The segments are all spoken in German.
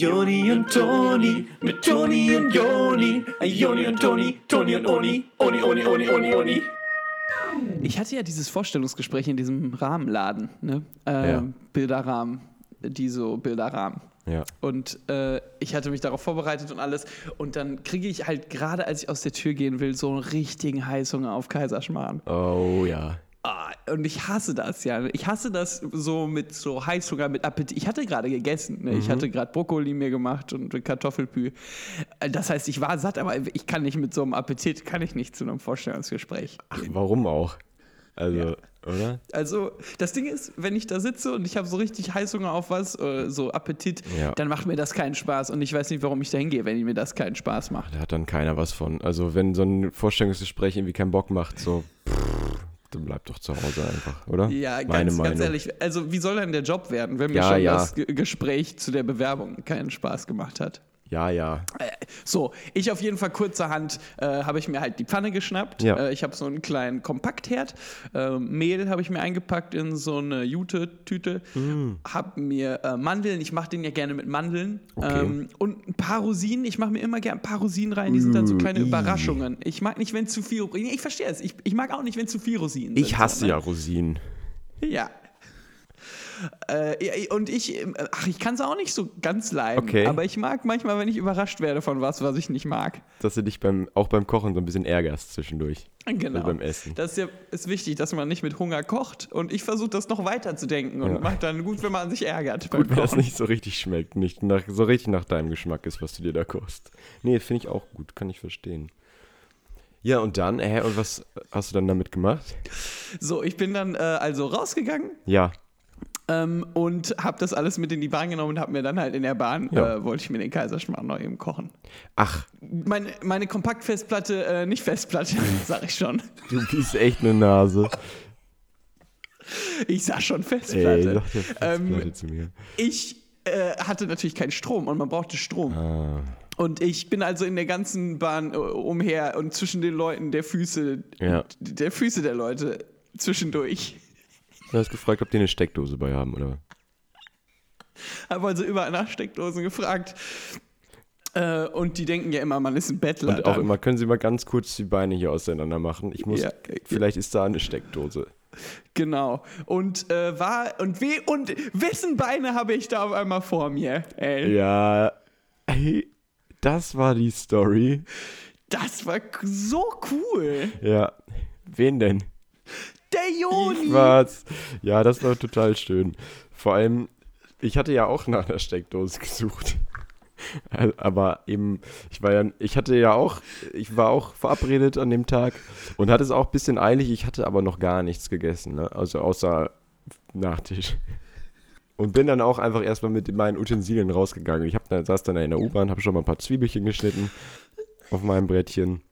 Joni und Toni, mit Toni und Joni. Joni und Toni, Toni und Oni, Oni, Oni, Oni, Oni, Oni. Ich hatte ja dieses Vorstellungsgespräch in diesem Rahmenladen, ne? Äh, Ja. Bilderrahmen, die so Bilderrahmen. Ja. Und äh, ich hatte mich darauf vorbereitet und alles. Und dann kriege ich halt gerade, als ich aus der Tür gehen will, so einen richtigen Heißhunger auf Kaiserschmarrn. Oh ja. Ah, und ich hasse das ja. Ich hasse das so mit so Heißhunger, mit Appetit. Ich hatte gerade gegessen. Ne? Ich hatte gerade Brokkoli mir gemacht und Kartoffelpü. Äh, Das heißt, ich war satt, aber ich kann nicht mit so einem Appetit, kann ich nicht zu einem Vorstellungsgespräch. Ach, warum auch? Also, oder? Also, das Ding ist, wenn ich da sitze und ich habe so richtig Heißhunger auf was, äh, so Appetit, Ja. dann macht mir das keinen Spaß. Und ich weiß nicht, warum ich da hingehe, wenn mir das keinen Spaß macht. Da hat dann keiner was von. Also, wenn so ein Vorstellungsgespräch irgendwie keinen Bock macht, so, dann bleib doch zu Hause einfach, oder? Ja, Meine ganz, Meinung. ganz ehrlich. Also, wie soll denn der Job werden, wenn mir Ja, schon ja. das Ge Gespräch zu der Bewerbung keinen Spaß gemacht hat? Ja, ja. So, ich auf jeden Fall kurzerhand äh, habe ich mir halt die Pfanne geschnappt. Ja. Äh, ich habe so einen kleinen Kompaktherd. Äh, Mehl habe ich mir eingepackt in so eine Jute-Tüte. Mm. Habe mir äh, Mandeln, ich mache den ja gerne mit Mandeln. Okay. Ähm, und ein paar Rosinen. Ich mache mir immer gerne ein paar Rosinen rein. Die sind dann so kleine Mm, ih. Überraschungen. Ich mag nicht, wenn zu viel. Ich verstehe es. Ich, ich mag auch nicht, wenn zu viel Rosinen sind. Ich hasse so, ne? ja Rosinen. Ja. Äh, und ich, ähm, ach, ich kann es auch nicht so ganz leiden. Okay. Aber ich mag manchmal, wenn ich überrascht werde von was, was ich nicht mag. Dass du dich beim, auch beim Kochen so ein bisschen ärgerst zwischendurch. Genau. Also beim Essen. Das ist ja ist wichtig, dass man nicht mit Hunger kocht. Und ich versuche das noch weiter zu denken und Ja. macht dann gut, wenn man sich ärgert. Gut, wenn das nicht so richtig schmeckt, nicht nach, so richtig nach deinem Geschmack ist, was du dir da kochst. Nee, finde ich auch gut, kann ich verstehen. Ja, und dann, hä, und was hast du dann damit gemacht? So, ich bin dann äh, also rausgegangen Ja, ähm, und habe das alles mit in die Bahn genommen und habe mir dann halt in der Bahn, Ja. äh, wollte ich mir den Kaiserschmarrn noch eben kochen. ach, Meine, meine Kompaktfestplatte, äh, nicht Festplatte, sag ich schon. du bist echt eine Nase. Ich sag schon Ey, Festplatte. sag der Festplatte Ähm, zu mir. ich äh, hatte natürlich keinen Strom und man brauchte Strom. Ah, Und ich bin also in der ganzen Bahn äh, umher und zwischen den Leuten der Füße, Ja. der Füße der Leute zwischendurch. Du hast gefragt, ob die eine Steckdose bei haben, oder? Habe also überall nach Steckdosen gefragt. Äh, und die denken ja immer, man ist ein Bettler. Und auch dann. immer, können Sie mal ganz kurz die Beine hier auseinander machen? Ich muss, Ja. vielleicht ist da eine Steckdose. Genau. Und äh, war, und we, und wessen Beine habe ich da auf einmal vor mir? Ey, Ja, ey, das war die Story. das war so cool. Ja, wen denn? Der Joni. Was? Ja, das war total schön. Vor allem, ich hatte ja auch nach einer Steckdose gesucht. Aber eben, ich war ja, ich hatte ja auch, ich war auch verabredet an dem Tag und hatte es auch ein bisschen eilig. Ich hatte aber noch gar nichts gegessen, ne? Also außer Nachtisch. Und bin dann auch einfach erstmal mit meinen Utensilien rausgegangen. Ich hab dann, saß dann in der U-Bahn, habe schon mal ein paar Zwiebelchen geschnitten auf meinem Brettchen.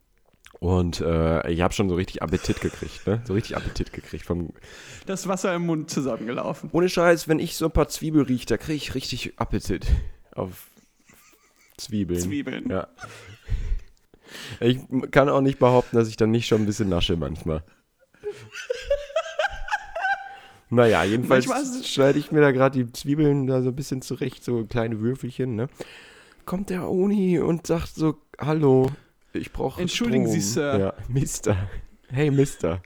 Und äh, ich habe schon so richtig Appetit gekriegt, ne? So richtig Appetit gekriegt vom, Das Wasser im Mund zusammengelaufen. ohne Scheiß, wenn ich so ein paar Zwiebel rieche, da kriege ich richtig Appetit auf Zwiebeln. Zwiebeln. Ja. Ich kann auch nicht behaupten, dass ich dann nicht schon ein bisschen nasche manchmal. Naja, jedenfalls schneide ich mir da gerade die Zwiebeln da so ein bisschen zurecht, so kleine Würfelchen, ne? Kommt der Oni und sagt so, hallo, ich brauche Entschuldigen Strom. Sie, Sir. Ja, Mister. Hey, Mister.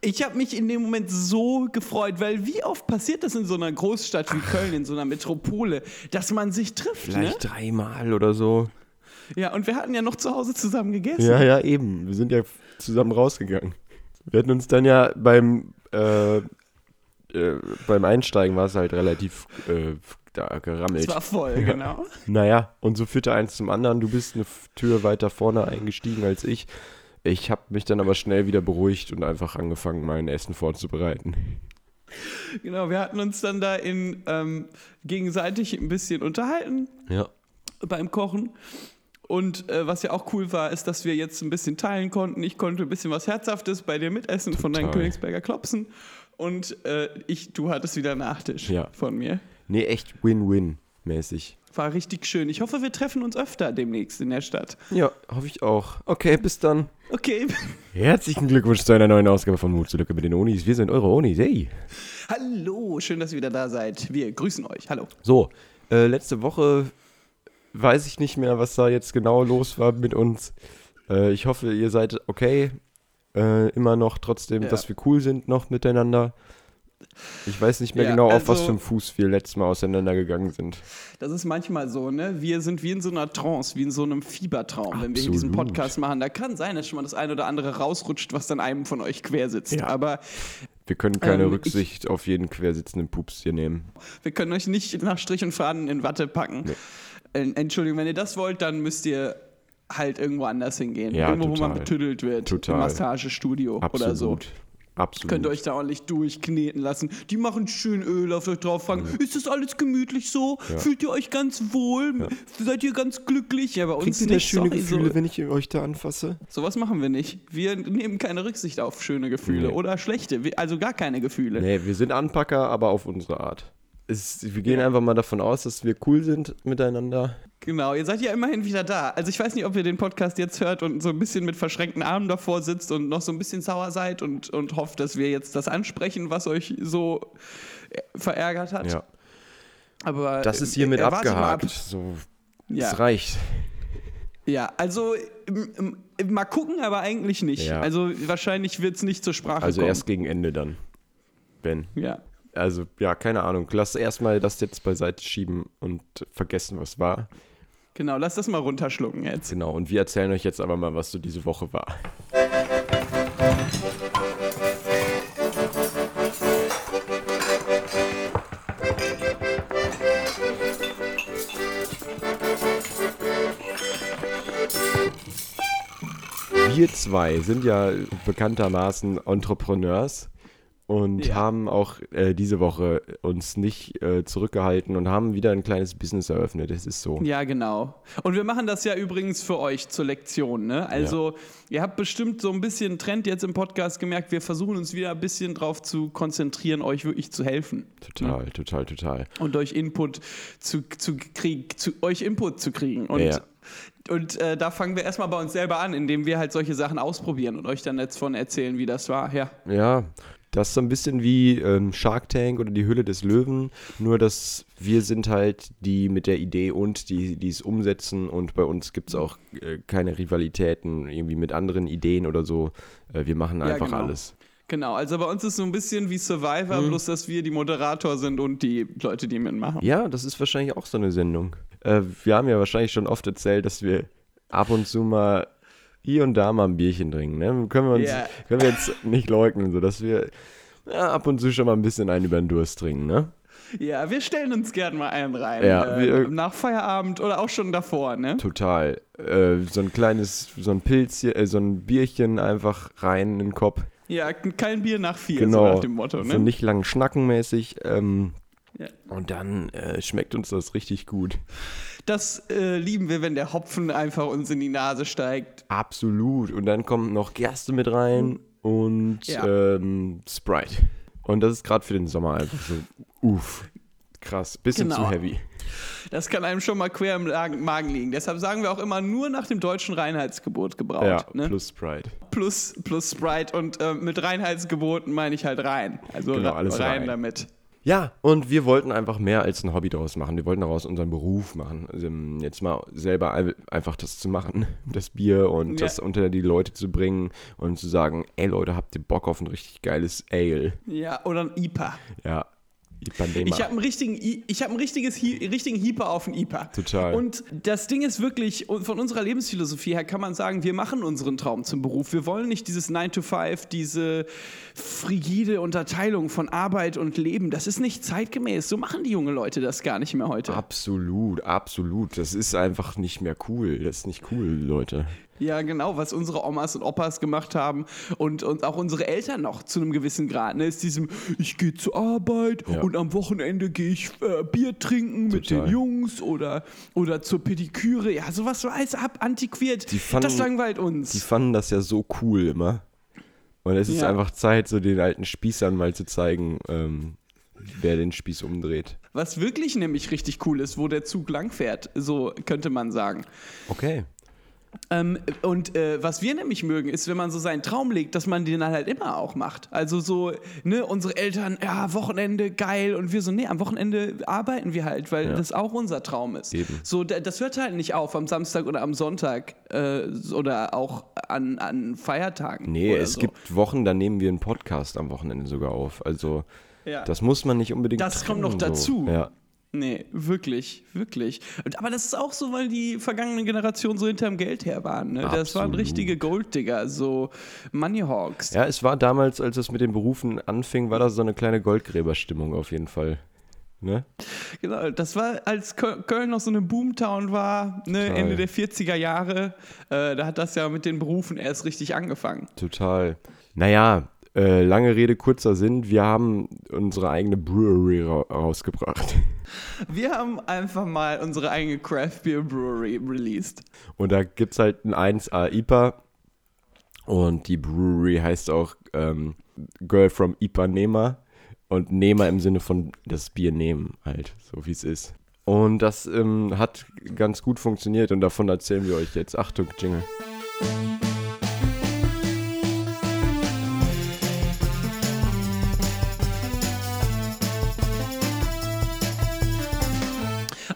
Ich habe mich in dem Moment so gefreut, weil wie oft passiert das in so einer Großstadt wie Köln, in so einer Metropole, dass man sich trifft, Vielleicht ne? dreimal oder so. Ja, und wir hatten ja noch zu Hause zusammen gegessen. Ja, ja, eben. Wir sind ja zusammen rausgegangen. Wir hatten uns dann ja beim, äh, äh, beim Einsteigen war es halt relativ äh, da gerammelt. Es war voll, genau. Naja, und so führte eins zum anderen. Du bist eine Tür weiter vorne eingestiegen als ich. Ich habe mich dann aber schnell wieder beruhigt und einfach angefangen, mein Essen vorzubereiten. Genau, wir hatten uns dann da in ähm, gegenseitig ein bisschen unterhalten Ja. beim Kochen. Und äh, was ja auch cool war, ist, dass wir jetzt ein bisschen teilen konnten. Ich konnte ein bisschen was Herzhaftes bei dir mitessen von deinen Total. Königsberger Klopsen. Und äh, ich, du hattest wieder Nachtisch Ja. von mir. Nee, echt Win-Win-mäßig. War richtig schön. Ich hoffe, wir treffen uns öfter demnächst in der Stadt. Ja, hoffe ich auch. Okay, bis dann. Okay. Herzlichen Glückwunsch zu einer neuen Ausgabe von Mut zur Lücke mit den Onis. Wir sind eure Onis. Hey. Hallo, schön, dass ihr wieder da seid. Wir grüßen euch. Hallo. So, Äh, letzte Woche weiß ich nicht mehr, was da jetzt genau los war mit uns. Äh, ich hoffe, ihr seid okay. Äh, immer noch trotzdem, Ja. dass wir cool sind noch miteinander. Ich weiß nicht mehr Ja, genau, auf was also- für einem Fuß wir letztes Mal auseinandergegangen sind. Das ist manchmal so, ne? Wir sind wie in so einer Trance, wie in so einem Fiebertraum, wenn wir diesen Absolut. Podcast machen. Da kann sein, dass schon mal das eine oder andere rausrutscht, was dann einem von euch quer sitzt. Ja. Aber Wir können keine Ähm, ich- Rücksicht auf jeden quersitzenden Pups hier nehmen. wir können euch nicht nach Strich und Faden in Watte packen. Äh, Entschuldigung, wenn ihr das wollt, dann müsst ihr halt irgendwo anders hingehen. Ja, irgendwo, wo man total. betüdelt wird. Total. Im Massagestudio Absolut. oder so. Absolut. Könnt ihr euch da ordentlich durchkneten lassen. Die machen schön Öl auf euch drauf. Fragen, ist das alles gemütlich so? Ja. Fühlt ihr euch ganz wohl? Seid ihr ganz glücklich? Ja, bei uns Kriegt ihr da nicht. schöne sorry, Gefühle, so, wenn ich euch da anfasse? sowas machen wir nicht. Wir nehmen keine Rücksicht auf schöne Gefühle Nee. oder schlechte. Also gar keine Gefühle. Nee, wir sind Anpacker, aber auf unsere Art. Es, wir gehen einfach mal davon aus, dass wir cool sind miteinander. Genau, ihr seid ja immerhin wieder da. Also ich weiß nicht, ob ihr den Podcast jetzt hört und so ein bisschen mit verschränkten Armen davor sitzt und noch so ein bisschen sauer seid und, und hofft, dass wir jetzt das ansprechen, was euch so äh, verärgert hat. Ja. Aber Das ist äh, hiermit abgehakt. ab. So, Ja. Es reicht. ja, also mal gucken, aber eigentlich nicht. Ja. Also wahrscheinlich wird es nicht zur Sprache Also kommen. erst gegen Ende dann. Ben. ja. Also, ja, keine Ahnung. Lass erstmal das jetzt beiseite schieben und vergessen, was war. Genau, lass das mal runterschlucken jetzt. Genau. Und wir erzählen euch jetzt aber mal, was so diese Woche war. Wir zwei sind ja bekanntermaßen Entrepreneurs und Ja. haben auch äh, diese Woche uns nicht äh, zurückgehalten und haben wieder ein kleines Business eröffnet. Es ist so. Ja, genau. Und wir machen das ja übrigens für euch zur Lektion. Ne? Also, ihr habt bestimmt so ein bisschen Trend jetzt im Podcast gemerkt. Wir versuchen uns wieder ein bisschen drauf zu konzentrieren, euch wirklich zu helfen Total, total, total. und euch Input zu, zu kriegen, zu euch Input zu kriegen. Und, Ja. und äh, da fangen wir erstmal bei uns selber an, indem wir halt solche Sachen ausprobieren und euch dann jetzt von erzählen, wie das war. Ja. Ja, das ist so ein bisschen wie ähm, Shark Tank oder die Hülle des Löwen, nur dass wir sind halt die mit der Idee und die, die es umsetzen und bei uns gibt es auch äh, keine Rivalitäten irgendwie mit anderen Ideen oder so. Äh, wir machen Ja, einfach genau. alles. Genau, also bei uns ist so ein bisschen wie Survivor, Mhm. bloß dass wir die Moderator sind und die Leute, die mitmachen. Ja, das ist wahrscheinlich auch so eine Sendung. Äh, wir haben ja wahrscheinlich schon oft erzählt, dass wir ab und zu mal hier und da mal ein Bierchen trinken. Ne? Können, wir uns, Ja. können wir jetzt nicht leugnen, so dass wir ja, ab und zu schon mal ein bisschen einen über den Durst trinken, ne? Ja, wir stellen uns gern mal einen rein. Ja, äh, wir- nach Feierabend oder auch schon davor, ne? Total. Äh, so ein kleines, so ein Pilzchen, äh, so ein Bierchen einfach rein in den Kopf. Ja, kein Bier nach vier, so Genau. nach dem Motto, So ne? nicht lang schnackenmäßig. Ähm, Ja. Und dann äh, schmeckt uns das richtig gut. Das äh, lieben wir, wenn der Hopfen einfach uns in die Nase steigt. Absolut. Und dann kommt noch Gerste mit rein und Ja. ähm, Sprite. Und das ist gerade für den Sommer einfach so, uff, krass, bisschen Genau. zu heavy. Das kann einem schon mal quer im Magen liegen. Deshalb sagen wir auch immer nur nach dem deutschen Reinheitsgebot gebraut. Ja, ne? plus Sprite. plus, plus Sprite und äh, mit Reinheitsgeboten meine ich halt rein. Also Genau, alles rein, rein. damit. Ja, und wir wollten einfach mehr als ein Hobby daraus machen. Wir wollten daraus unseren Beruf machen. Also, ähm, jetzt mal selber ein- einfach das zu machen, das Bier und Ja. das unter die Leute zu bringen und zu sagen, ey Leute, habt ihr Bock auf ein richtig geiles Ale? Ja, oder ein IPA. Ja. Ich habe einen richtigen, ich habe ein richtiges, richtigen Hieper auf den IPA. Total. Und das Ding ist wirklich, von unserer Lebensphilosophie her kann man sagen, wir machen unseren Traum zum Beruf. Wir wollen nicht dieses 9 to 5, diese frigide Unterteilung von Arbeit und Leben. Das ist nicht zeitgemäß. So machen die jungen Leute das gar nicht mehr heute. Absolut, absolut. Das ist einfach nicht mehr cool. Das ist nicht cool, Leute. Ja, genau, was unsere Omas und Opas gemacht haben und, und auch unsere Eltern noch zu einem gewissen Grad. Ne, ist diesem, ich gehe zur Arbeit Ja. und am Wochenende gehe ich äh, Bier trinken mit Total. den Jungs oder, oder zur Pediküre. Ja, sowas war alles ab, antiquiert. Die fanden- das langweilt uns. Die fanden das ja so cool immer. Und es ist Ja. einfach Zeit, so den alten Spießern mal zu zeigen, ähm, wer den Spieß umdreht. Was wirklich nämlich richtig cool ist, wo der Zug langfährt, so könnte man sagen. Okay. Ähm, und äh, was wir nämlich mögen, ist, wenn man so seinen Traum legt, dass man den dann halt immer auch macht. Also so, ne, unsere Eltern, ja, Wochenende, geil. Und wir so, nee, am Wochenende arbeiten wir halt, weil Ja. das auch unser Traum ist. Eben. So, da- das hört halt nicht auf am Samstag oder am Sonntag äh, oder auch an, an Feiertagen. Nee, es so. gibt Wochen, da nehmen wir einen Podcast am Wochenende sogar auf. Also Ja. das muss man nicht unbedingt Das kommt noch trennen, dazu. So. Ja, Nee, wirklich, wirklich. Aber das ist auch so, weil die vergangenen Generationen so hinterm Geld her waren. Ne? Das waren richtige Golddigger, so Moneyhawks. ja, es war damals, als es mit den Berufen anfing, war das so eine kleine Goldgräberstimmung auf jeden Fall. Ne? Genau, das war, als Köl- Köln noch so eine Boomtown war, ne. Ende der 40er Jahre, äh, da hat das ja mit den Berufen erst richtig angefangen. Total. Naja, äh, lange Rede, kurzer Sinn. Wir haben unsere eigene Brewery ra rausgebracht. Wir haben einfach mal unsere eigene Craft Beer Brewery released. Und da gibt es halt ein 1A IPA. Und die Brewery heißt auch ähm, Girl from Ipanema. Und Nehmer im Sinne von das Bier nehmen, halt, so wie es ist. Und das ähm, hat ganz gut funktioniert und davon erzählen wir euch jetzt. Achtung, Jingle.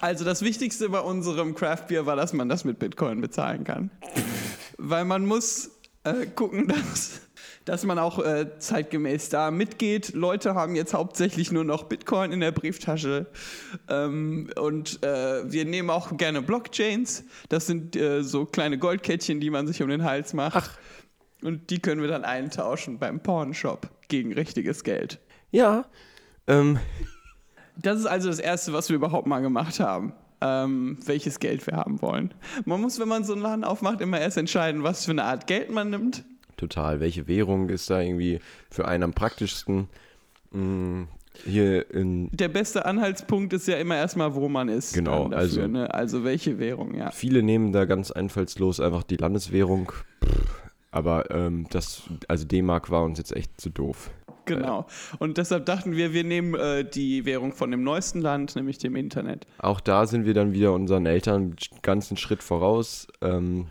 Also das Wichtigste bei unserem Craft Beer war, dass man das mit Bitcoin bezahlen kann. Weil man muss äh, gucken, dass, dass man auch äh, zeitgemäß da mitgeht. Leute haben jetzt hauptsächlich nur noch Bitcoin in der Brieftasche. Ähm, und äh, wir nehmen auch gerne Blockchains. Das sind äh, so kleine Goldkettchen, die man sich um den Hals macht. Und die können wir dann eintauschen beim Pawnshop gegen richtiges Geld. Ja, ähm, Das ist also das Erste, was wir überhaupt mal gemacht haben. Ähm, welches Geld wir haben wollen. Man muss, wenn man so einen Laden aufmacht, immer erst entscheiden, was für eine Art Geld man nimmt. total. Welche Währung ist da irgendwie für einen am praktischsten? Hm, hier in Der beste Anhaltspunkt ist ja immer erstmal, wo man ist. Genau, dafür, also- ne? also welche Währung, ja. Viele nehmen da ganz einfallslos einfach die Landeswährung. Pff, Aber ähm, das, also D-Mark war uns jetzt echt zu doof. Genau. Und deshalb dachten wir, wir nehmen äh, die Währung von dem neuesten Land, nämlich dem Internet. Auch da sind wir dann wieder unseren Eltern einen ganzen Schritt voraus. Ähm,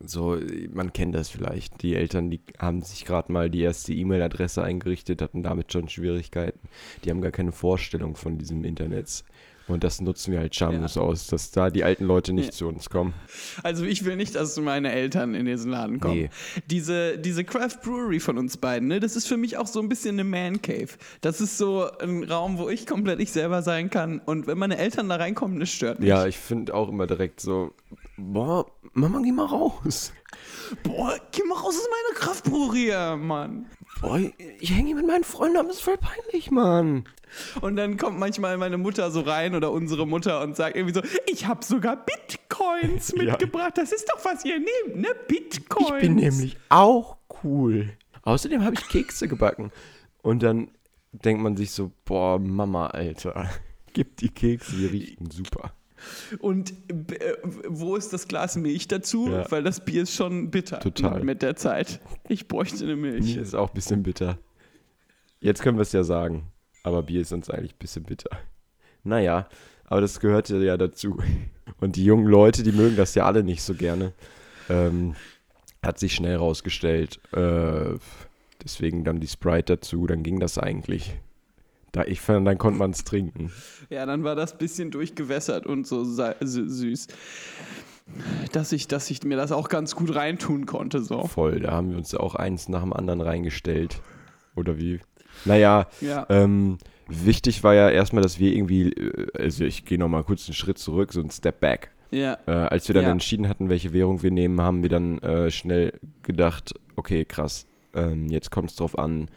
so, man kennt das vielleicht. Die Eltern, die haben sich gerade mal die erste E-Mail-Adresse eingerichtet, hatten damit schon Schwierigkeiten. Die haben gar keine Vorstellung von diesem Internet. Und das nutzen wir halt schamlos aus, dass da die alten Leute nicht Ja. zu uns kommen. Also ich will nicht, dass meine Eltern in diesen Laden kommen. Nee. Diese, diese Craft Brewery von uns beiden, ne, das ist für mich auch so ein bisschen eine Man Cave. Das ist so ein Raum, wo ich komplett ich selber sein kann. Und wenn meine Eltern da reinkommen, das stört mich. Ja, ich finde auch immer direkt so, boah, Mama, geh mal raus. Boah, geh mal raus aus meiner Craft Brewery, Mann. Boah, ich hänge hier mit meinen Freunden ab, das ist voll peinlich, Mann. Und dann kommt manchmal meine Mutter so rein oder unsere Mutter und sagt irgendwie so, ich habe sogar Bitcoins Ja. mitgebracht. Das ist doch, was ihr nehmt, ne? Bitcoins. Ich bin nämlich auch cool. Außerdem habe ich Kekse gebacken. Und dann denkt man sich so, boah, Mama, Alter, gib die Kekse, die riechen super. Und äh, wo ist das Glas Milch dazu? Ja. Weil das Bier ist schon bitter Total. mit der Zeit. Ich bräuchte eine Milch. Mir ist auch ein bisschen bitter. Jetzt können wir es ja sagen. Aber Bier ist uns eigentlich ein bisschen bitter. Naja, aber das gehört ja dazu. Und die jungen Leute, die mögen das ja alle nicht so gerne. Ähm, hat sich schnell rausgestellt. Äh, deswegen dann die Sprite dazu, dann ging das eigentlich. Da, ich fand, dann konnte man es trinken. Ja, dann war das bisschen durchgewässert und so süß. Dass ich, dass ich mir das auch ganz gut reintun konnte. So. Voll, da haben wir uns auch eins nach dem anderen reingestellt. Oder wie? Naja, Ja. ähm, wichtig war ja erstmal, dass wir irgendwie, äh, also ich gehe nochmal kurz einen Schritt zurück, so ein Step back. Ja. Äh, als wir dann Ja. entschieden hatten, welche Währung wir nehmen, haben wir dann äh, schnell gedacht, okay, krass, ähm, jetzt kommt es drauf an,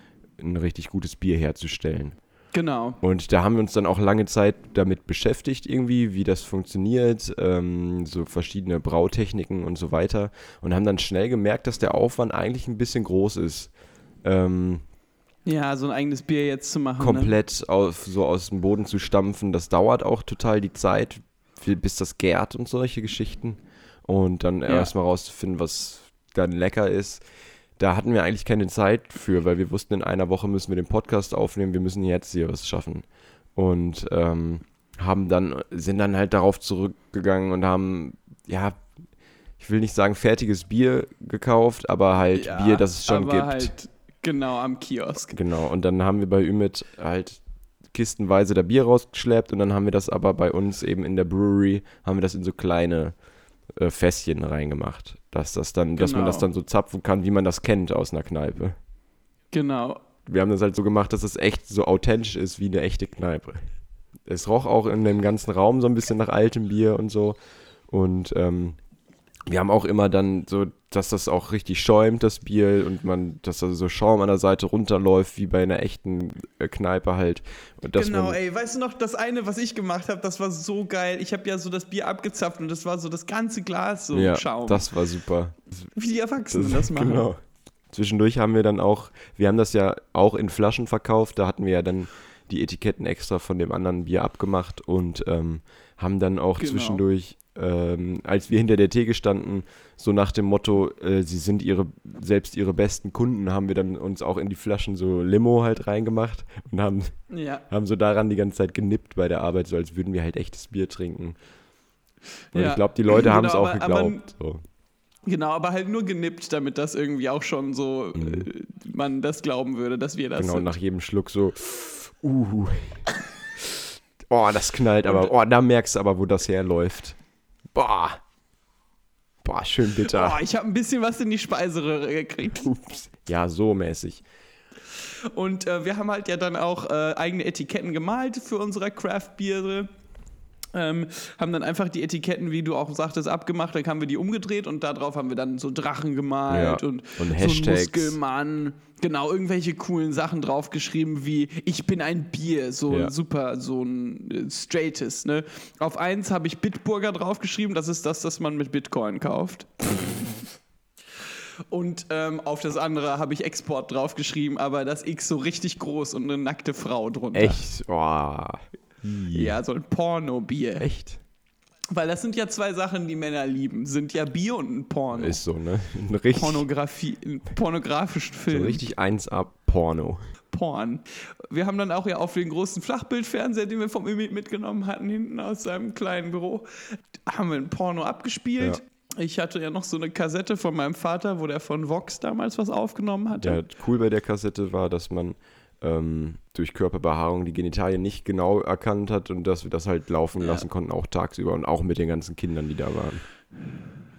ein richtig gutes Bier herzustellen. Genau. Und da haben wir uns dann auch lange Zeit damit beschäftigt, irgendwie, wie das funktioniert, ähm, so verschiedene Brautechniken und so weiter. Und haben dann schnell gemerkt, dass der Aufwand eigentlich ein bisschen groß ist. Ähm, Ja, so ein eigenes Bier jetzt zu machen. Ne? komplett auf, so aus dem Boden zu stampfen, das dauert auch total die Zeit, bis das gärt und solche Geschichten. Und dann erstmal rauszufinden, was dann lecker ist. Da hatten wir eigentlich keine Zeit für, weil wir wussten, in einer Woche müssen wir den Podcast aufnehmen, wir müssen jetzt hier was schaffen. Und ähm, haben dann, sind dann halt darauf zurückgegangen und haben, ja, ich will nicht sagen fertiges Bier gekauft, aber halt Ja, Bier, das es schon aber gibt. Halt genau am Kiosk. Genau, und dann haben wir bei Ümit halt kistenweise da Bier rausgeschleppt und dann haben wir das aber bei uns eben in der Brewery, haben wir das in so kleine äh, Fässchen reingemacht. Dass das dann, dass man Genau. das dann so zapfen kann, wie man das kennt aus einer Kneipe. Genau. Wir haben das halt so gemacht, dass es echt so authentisch ist wie eine echte Kneipe. Es roch auch in dem ganzen Raum so ein bisschen nach altem Bier und so. Und ähm, wir haben auch immer dann so, dass das auch richtig schäumt, das Bier, und man, dass da so Schaum an der Seite runterläuft, wie bei einer echten äh, Kneipe halt. Genau, ey, weißt du noch, das eine, was ich gemacht habe, das war so geil. Ich habe ja so das Bier abgezapft und das war so das ganze Glas so ja, Schaum. das war super. wie die Erwachsenen das, machen. Genau. Zwischendurch haben wir dann auch, wir haben das ja auch in Flaschen verkauft, da hatten wir ja dann die Etiketten extra von dem anderen Bier abgemacht und ähm, haben dann auch Genau. zwischendurch, ähm, als wir hinter der Theke standen, so nach dem Motto, äh, sie sind ihre, selbst ihre besten Kunden, haben wir dann uns auch in die Flaschen so Limo halt reingemacht und haben, Ja. haben so daran die ganze Zeit genippt bei der Arbeit, so als würden wir halt echtes Bier trinken. Und Ja. ich glaube, die Leute Genau, haben es auch aber- aber- geglaubt. so. Genau, aber halt nur genippt, damit das irgendwie auch schon so äh, man das glauben würde, dass wir das Mhm. Genau, sind. nach jedem Schluck so, uh. Oh, das knallt aber. Oh, da merkst du aber, wo das herläuft. Boah. Boah, schön bitter. Boah, ich habe ein bisschen was in die Speiseröhre gekriegt. Ups. Ja, so mäßig. Und äh, wir haben halt ja dann auch äh, eigene Etiketten gemalt für unsere Craft-Biere. Ähm, haben dann einfach die Etiketten, wie du auch sagtest, abgemacht. Dann haben wir die umgedreht und darauf haben wir dann so Drachen gemalt Ja, und, und so ein Hashtags. Muskelmann. Genau, irgendwelche coolen Sachen draufgeschrieben wie Ich bin ein Bier, so Ja. ein super, so ein äh, straightes. Ne? Auf eins habe ich Bitburger draufgeschrieben, das ist das, das man mit Bitcoin kauft. Und ähm, auf das andere habe ich Export draufgeschrieben, aber das X so richtig groß und eine nackte Frau drunter. Echt? Oh. Ja, so ein Porno-Bier. Echt? Weil das sind ja zwei Sachen, die Männer lieben. Sind ja Bier und ein Porno. Ist so, ne? Ein richtig, Pornografie, ein pornografischen so Film. richtig 1A Porno. Porn. Wir haben dann auch ja auf den großen Flachbildfernseher, den wir vom Ümit mitgenommen hatten, hinten aus seinem kleinen Büro, haben wir ein Porno abgespielt. Ich hatte ja noch so eine Kassette von meinem Vater, wo der von Vox damals was aufgenommen hatte. Ja, cool bei der Kassette war, dass man ähm, durch Körperbehaarung die Genitalien nicht genau erkannt hat und dass wir das halt laufen Ja. lassen konnten, auch tagsüber und auch mit den ganzen Kindern, die da waren.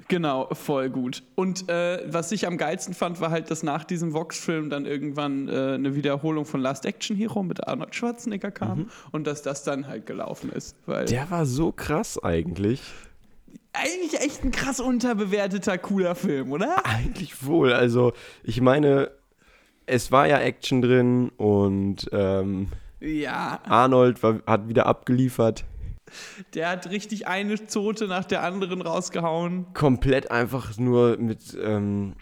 Genau, voll gut. Und äh, was ich am geilsten fand, war halt, dass nach diesem Vox-Film dann irgendwann äh, eine Wiederholung von Last Action Hero mit Arnold Schwarzenegger kam und dass das dann halt gelaufen ist. Weil Der war so krass eigentlich. eigentlich echt ein krass unterbewerteter, cooler Film, oder? Eigentlich wohl. Also, ich meine, es war ja Action drin und ähm, Ja, Arnold war, hat wieder abgeliefert. der hat richtig eine Zote nach der anderen rausgehauen. Komplett einfach nur mit, ähm,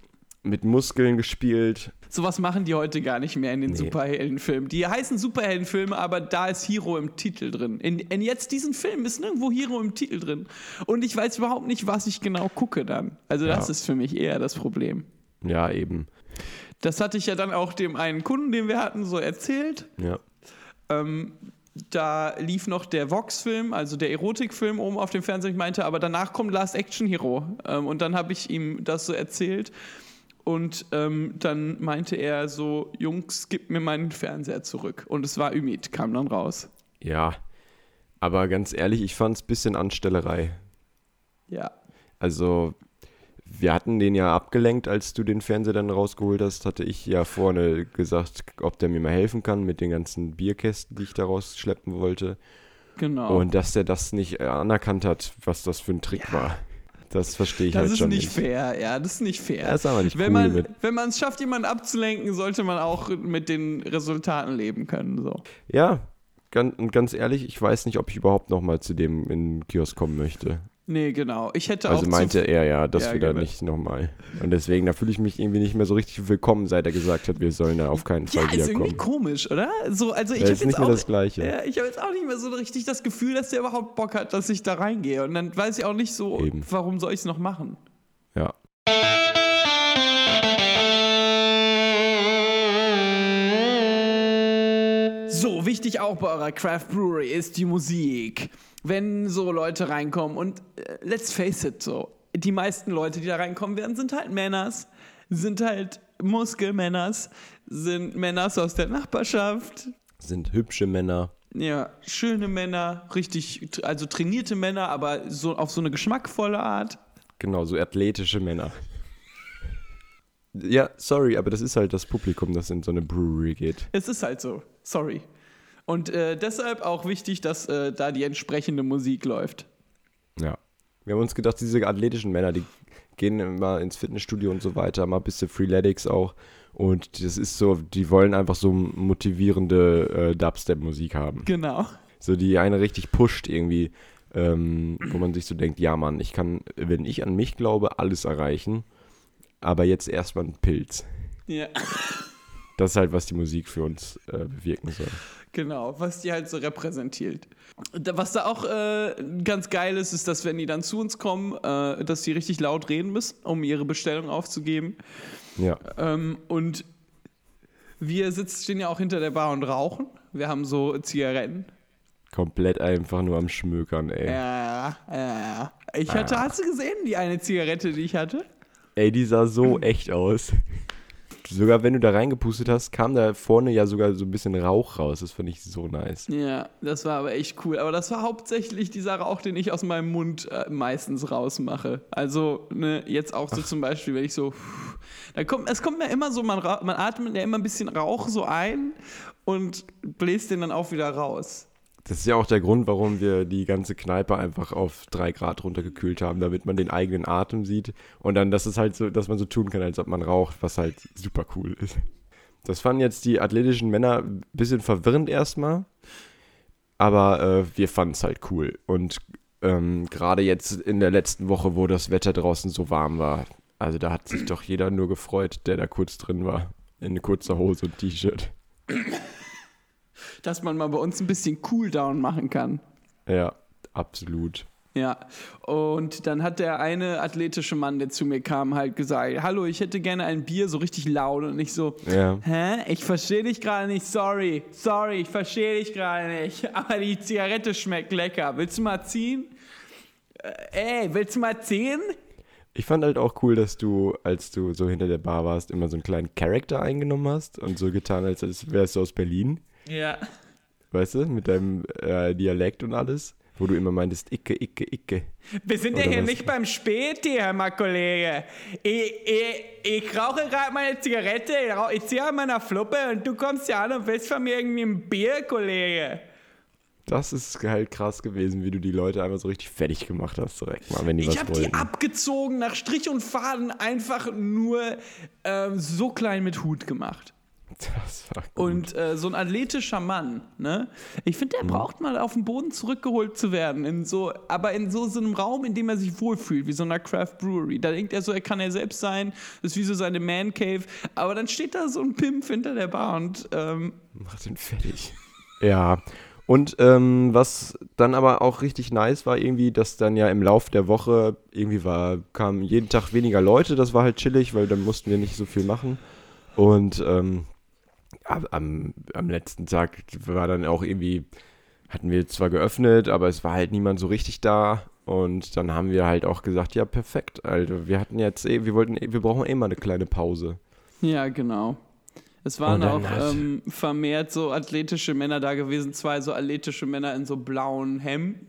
mit Muskeln gespielt. Sowas machen die heute gar nicht mehr in den Nee. Superheldenfilmen. Die heißen Superheldenfilme, aber da ist Hero im Titel drin. In, in jetzt diesen Film ist nirgendwo Hero im Titel drin. Und ich weiß überhaupt nicht, was ich genau gucke dann. Also das Ja. ist für mich eher das Problem. Ja, eben. Das hatte ich ja dann auch dem einen Kunden, den wir hatten, so erzählt. Ja. Ähm, da lief noch der Vox-Film, also der Erotikfilm oben auf dem Fernseher. Ich meinte, aber danach kommt Last Action Hero. Ähm, und dann habe ich ihm das so erzählt. Und ähm, dann meinte er so, Jungs, gib mir meinen Fernseher zurück. Und es war Ümit, kam dann raus. Ja. Aber ganz ehrlich, ich fand es ein bisschen Anstellerei. Ja. Also, wir hatten den ja abgelenkt, als du den Fernseher dann rausgeholt hast, hatte ich ja vorne gesagt, ob der mir mal helfen kann mit den ganzen Bierkästen, die ich da rausschleppen wollte. Genau. Und dass der das nicht anerkannt hat, was das für ein Trick war. Das verstehe ich das halt ist schon nicht nicht. fair, ja, das ist nicht fair. Er ist aber nicht wenn cool man, mit. Wenn man es schafft, jemanden abzulenken, sollte man auch mit den Resultaten leben können. So. Ja, ganz, und ganz ehrlich, ich weiß nicht, ob ich überhaupt noch mal zu dem in den Kiosk kommen möchte. Nee, genau. Ich hätte Also auch meinte er ja, dass Ja, wir da genau. nicht nochmal. Und deswegen, da fühle ich mich irgendwie nicht mehr so richtig willkommen, seit er gesagt hat, wir sollen da auf keinen Ja, Fall ist irgendwie wiederkommen. komisch, oder? So, also ich Ja, habe ist jetzt nicht mehr auch, das Gleiche. Ja, ich habe jetzt auch nicht mehr so richtig das Gefühl, dass der überhaupt Bock hat, dass ich da reingehe. Und dann weiß ich auch nicht so, Eben. warum soll ich es noch machen? Ja. So, wichtig auch bei eurer Craft Brewery ist die Musik. Wenn so Leute reinkommen und äh, let's face it, so, die meisten Leute, die da reinkommen werden, sind halt Männers, sind halt Muskelmänners, sind Männers aus der Nachbarschaft, Sind hübsche Männer. ja, schöne Männer, richtig, also trainierte Männer, aber so auf so eine geschmackvolle Art. Genau, so athletische Männer. Ja, sorry, aber das ist halt das Publikum, das in so eine Brewery geht. Es ist halt so, sorry. Und äh, deshalb auch wichtig, dass äh, da die entsprechende Musik läuft. Ja. Wir haben uns gedacht, diese athletischen Männer, die gehen immer ins Fitnessstudio und so weiter, mal ein bisschen Freeletics auch. Und das ist so, die wollen einfach so motivierende äh, Dubstep-Musik haben. Genau. So, die eine richtig pusht irgendwie, ähm, wo man sich so denkt, ja Mann, ich kann, wenn ich an mich glaube, alles erreichen. Aber jetzt erstmal ein Pilz. Ja, Das ist halt, was die Musik für uns äh, bewirken soll. genau, was die halt so repräsentiert. Was da auch äh, ganz geil ist, ist, dass wenn die dann zu uns kommen, äh, dass die richtig laut reden müssen, um ihre Bestellung aufzugeben. Ja. Ähm, und wir sitzen, stehen ja auch hinter der Bar und rauchen. Wir haben so Zigaretten. Komplett einfach nur am Schmökern, ey. Ja, ja. Ich hatte, hast du gesehen, die eine Zigarette, die ich hatte? Ey, die sah so echt aus. Sogar wenn du da reingepustet hast, kam da vorne ja sogar so ein bisschen Rauch raus. Das fand ich so nice. Ja, das war aber echt cool. Aber das war hauptsächlich dieser Rauch, den ich aus meinem Mund äh, meistens rausmache. Also, ne, jetzt auch so zum Beispiel, wenn ich so. Da kommt, es kommt mir immer so, man, man atmet ja immer ein bisschen Rauch so ein und bläst den dann auch wieder raus. Das ist ja auch der Grund, warum wir die ganze Kneipe einfach auf drei Grad runtergekühlt haben, damit man den eigenen Atem sieht. Und dann, dass es halt so, dass man so tun kann, als ob man raucht, was halt super cool ist. Das fanden jetzt die athletischen Männer ein bisschen verwirrend erstmal. Aber äh, wir fanden es halt cool. Und ähm, gerade jetzt in der letzten Woche, wo das Wetter draußen so warm war, also da hat sich doch jeder nur gefreut, der da kurz drin war. In kurzer Hose und T-Shirt. Dass man mal bei uns ein bisschen Cooldown machen kann. Ja, absolut. Ja, und dann hat der eine athletische Mann, der zu mir kam, halt gesagt, hallo, ich hätte gerne ein Bier, so richtig laut und nicht so, Ja. hä, ich verstehe dich gerade nicht, sorry, sorry, ich verstehe dich gerade nicht, aber die Zigarette schmeckt lecker, willst du mal ziehen? Äh, ey, willst du mal ziehen? Ich fand halt auch cool, dass du, als du so hinter der Bar warst, immer so einen kleinen Charakter eingenommen hast und so getan, als wärst du aus Berlin. Ja. Weißt du, mit deinem äh, Dialekt und alles. Wo du immer meintest, Icke, Icke, Icke. Wir sind ja Oder hier was? nicht beim Späti, Herr mein Kollege. Ich, ich, ich rauche gerade meine Zigarette, ich, ich ziehe an meiner Fluppe und du kommst ja an und willst von mir irgendwie ein Bier, Kollege. Das ist halt krass gewesen, wie du die Leute einfach so richtig fertig gemacht hast, direkt mal, wenn die Ich was habe die wollten. abgezogen, nach Strich und Faden einfach nur ähm, so klein mit Hut gemacht. Und äh, so ein athletischer Mann, ne? Ich finde, der braucht mal auf den Boden zurückgeholt zu werden. In so, aber in so, so einem Raum, in dem er sich wohlfühlt, wie so einer Craft Brewery. Da denkt er so, er kann er selbst sein. Das ist wie so seine Man Cave. Aber dann steht da so ein Pimp hinter der Bar und ähm, Mach den fertig. Ja. Und ähm, was dann aber auch richtig nice war, irgendwie, dass dann ja im Lauf der Woche irgendwie war, kamen jeden Tag weniger Leute. Das war halt chillig, weil dann mussten wir nicht so viel machen. Und ähm, am, am letzten Tag war dann auch irgendwie, hatten wir zwar geöffnet, aber es war halt niemand so richtig da. Und dann haben wir halt auch gesagt, ja, perfekt. Also wir hatten jetzt eh, wir wollten, eh- wir brauchen eh mal eine kleine Pause. ja, genau. Es waren auch ähm, vermehrt so athletische Männer da gewesen, zwei so athletische Männer in so blauen Hemden,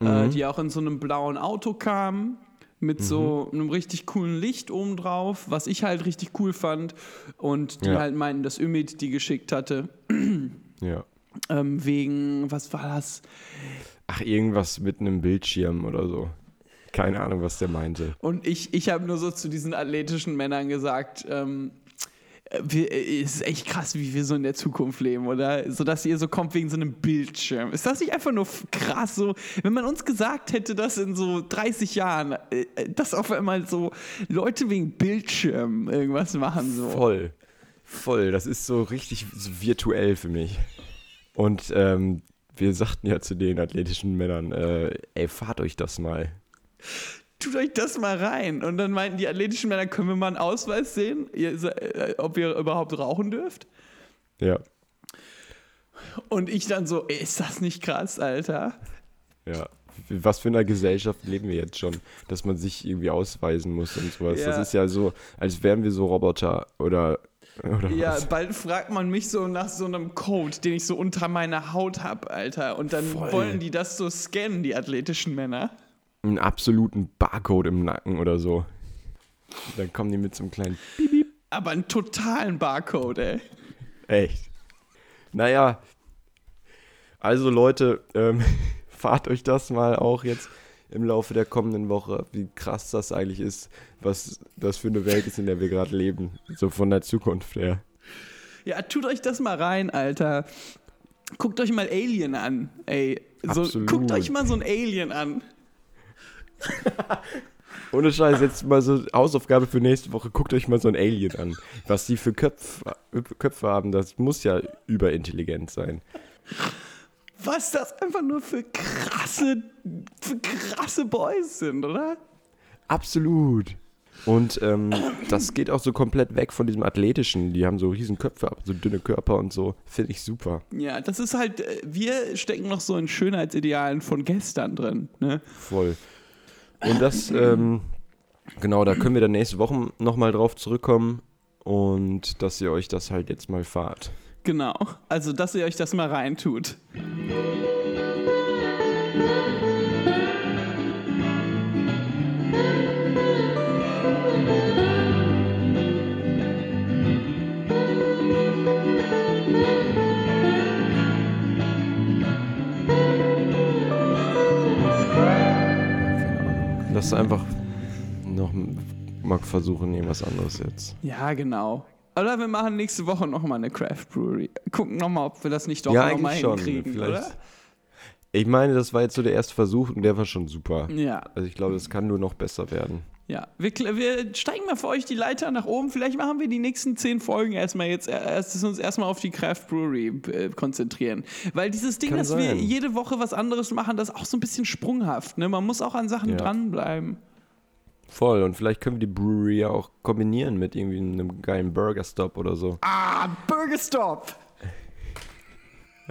äh, Mhm. die auch in so einem blauen Auto kamen, mit so Mhm. einem richtig coolen Licht oben drauf, was ich halt richtig cool fand. Und die Ja. halt meinten, dass Ümit die geschickt hatte, Ja. ähm, wegen, was war das? Ach, irgendwas mit einem Bildschirm oder so. Keine Ahnung, was der meinte. Und ich, ich habe nur so zu diesen athletischen Männern gesagt, ähm, äh, wir, äh, es ist echt krass, wie wir so in der Zukunft leben, oder? So dass ihr so kommt wegen so einem Bildschirm. Ist das nicht einfach nur krass so, wenn man uns gesagt hätte, dass in so 30 Jahren, äh, äh, dass auf einmal so Leute wegen Bildschirm irgendwas machen so. Voll. Voll. Das ist so richtig so virtuell für mich. Und ähm, wir sagten ja zu den athletischen Männern, äh, ey, fahrt euch das mal. Tut euch das mal rein. Und dann meinten die athletischen Männer, können wir mal einen Ausweis sehen, ihr, äh, ob ihr überhaupt rauchen dürft? Ja, Und ich dann so, ey, ist das nicht krass, Alter? ja. was für eine Gesellschaft leben wir jetzt schon, dass man sich irgendwie ausweisen muss und sowas. Das Ja. ist ja so, als wären wir so Roboter oder, oder Ja, was. bald fragt man mich so nach so einem Code, den ich so unter meiner Haut hab, Alter. Und dann Voll. wollen die das so scannen, die athletischen Männer. Einen absoluten Barcode im Nacken oder so. Dann kommen die mit so einem kleinen Aber einen totalen Barcode, ey. Echt. Naja, also Leute, ähm, fahrt euch das mal auch jetzt im Laufe der kommenden Woche, wie krass das eigentlich ist, was das für eine Welt ist, in der wir gerade leben. So von der Zukunft her. Ja, tut euch das mal rein, Alter. Guckt euch mal Alien an, ey. So, Absolut. guckt euch mal so ein Alien an. Ohne Scheiß, jetzt mal so Hausaufgabe für nächste Woche, guckt euch mal so ein Alien an. Was die für Köpf, Köpfe haben, das muss ja überintelligent sein. Was das einfach nur für krasse, für krasse Boys sind, oder? Absolut. Und ähm, das geht auch so komplett weg von diesem Athletischen. Die haben so riesen Köpfe, so dünne Körper und so. Finde ich super. Ja, das ist halt, äh, wir stecken noch so in Schönheitsidealen von gestern drin, ne? Voll. Und das, ähm, genau, da können wir dann nächste Woche nochmal drauf zurückkommen und dass ihr euch das halt jetzt mal fahrt. Genau. Also, dass ihr euch das mal reintut. Lass einfach noch mal versuchen, irgendwas anderes jetzt. Ja, genau. Oder wir machen nächste Woche nochmal eine Craft Brewery. Gucken nochmal, ob wir das nicht doch Ja, nochmal schon. hinkriegen, Vielleicht- oder? Ich meine, das war jetzt so der erste Versuch und der war schon super. Ja, Also ich glaube, es kann nur noch besser werden. Ja. Wir, wir steigen mal für euch die Leiter nach oben. Vielleicht machen wir die nächsten zehn Folgen erstmal jetzt, äh, erst uns erstmal auf die Craft Brewery äh, konzentrieren. Weil dieses Ding, Kann dass wir sein. jede Woche was anderes machen, das ist auch so ein bisschen sprunghaft. Ne? Man muss auch an Sachen Ja. dranbleiben. Voll. Und vielleicht können wir die Brewery ja auch kombinieren mit irgendwie einem geilen Burger Stop oder so. Ah, Burger Stop!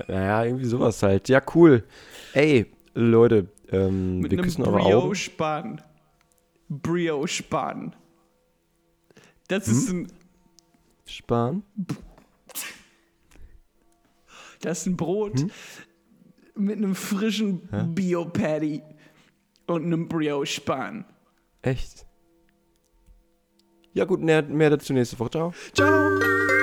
Naja, irgendwie sowas halt. Ja, cool. Ey, Leute, ähm, Mit wir einem küssen eure Augen. Brioche-Bun. Brioche-Bun. Das ist Hm? ein Sparen. Das ist ein Brot Hm? mit einem frischen Hä? Bio-Patty und einem Brioche-Bun. Echt? Ja gut, mehr, mehr dazu nächste Woche. Ciao. Ciao!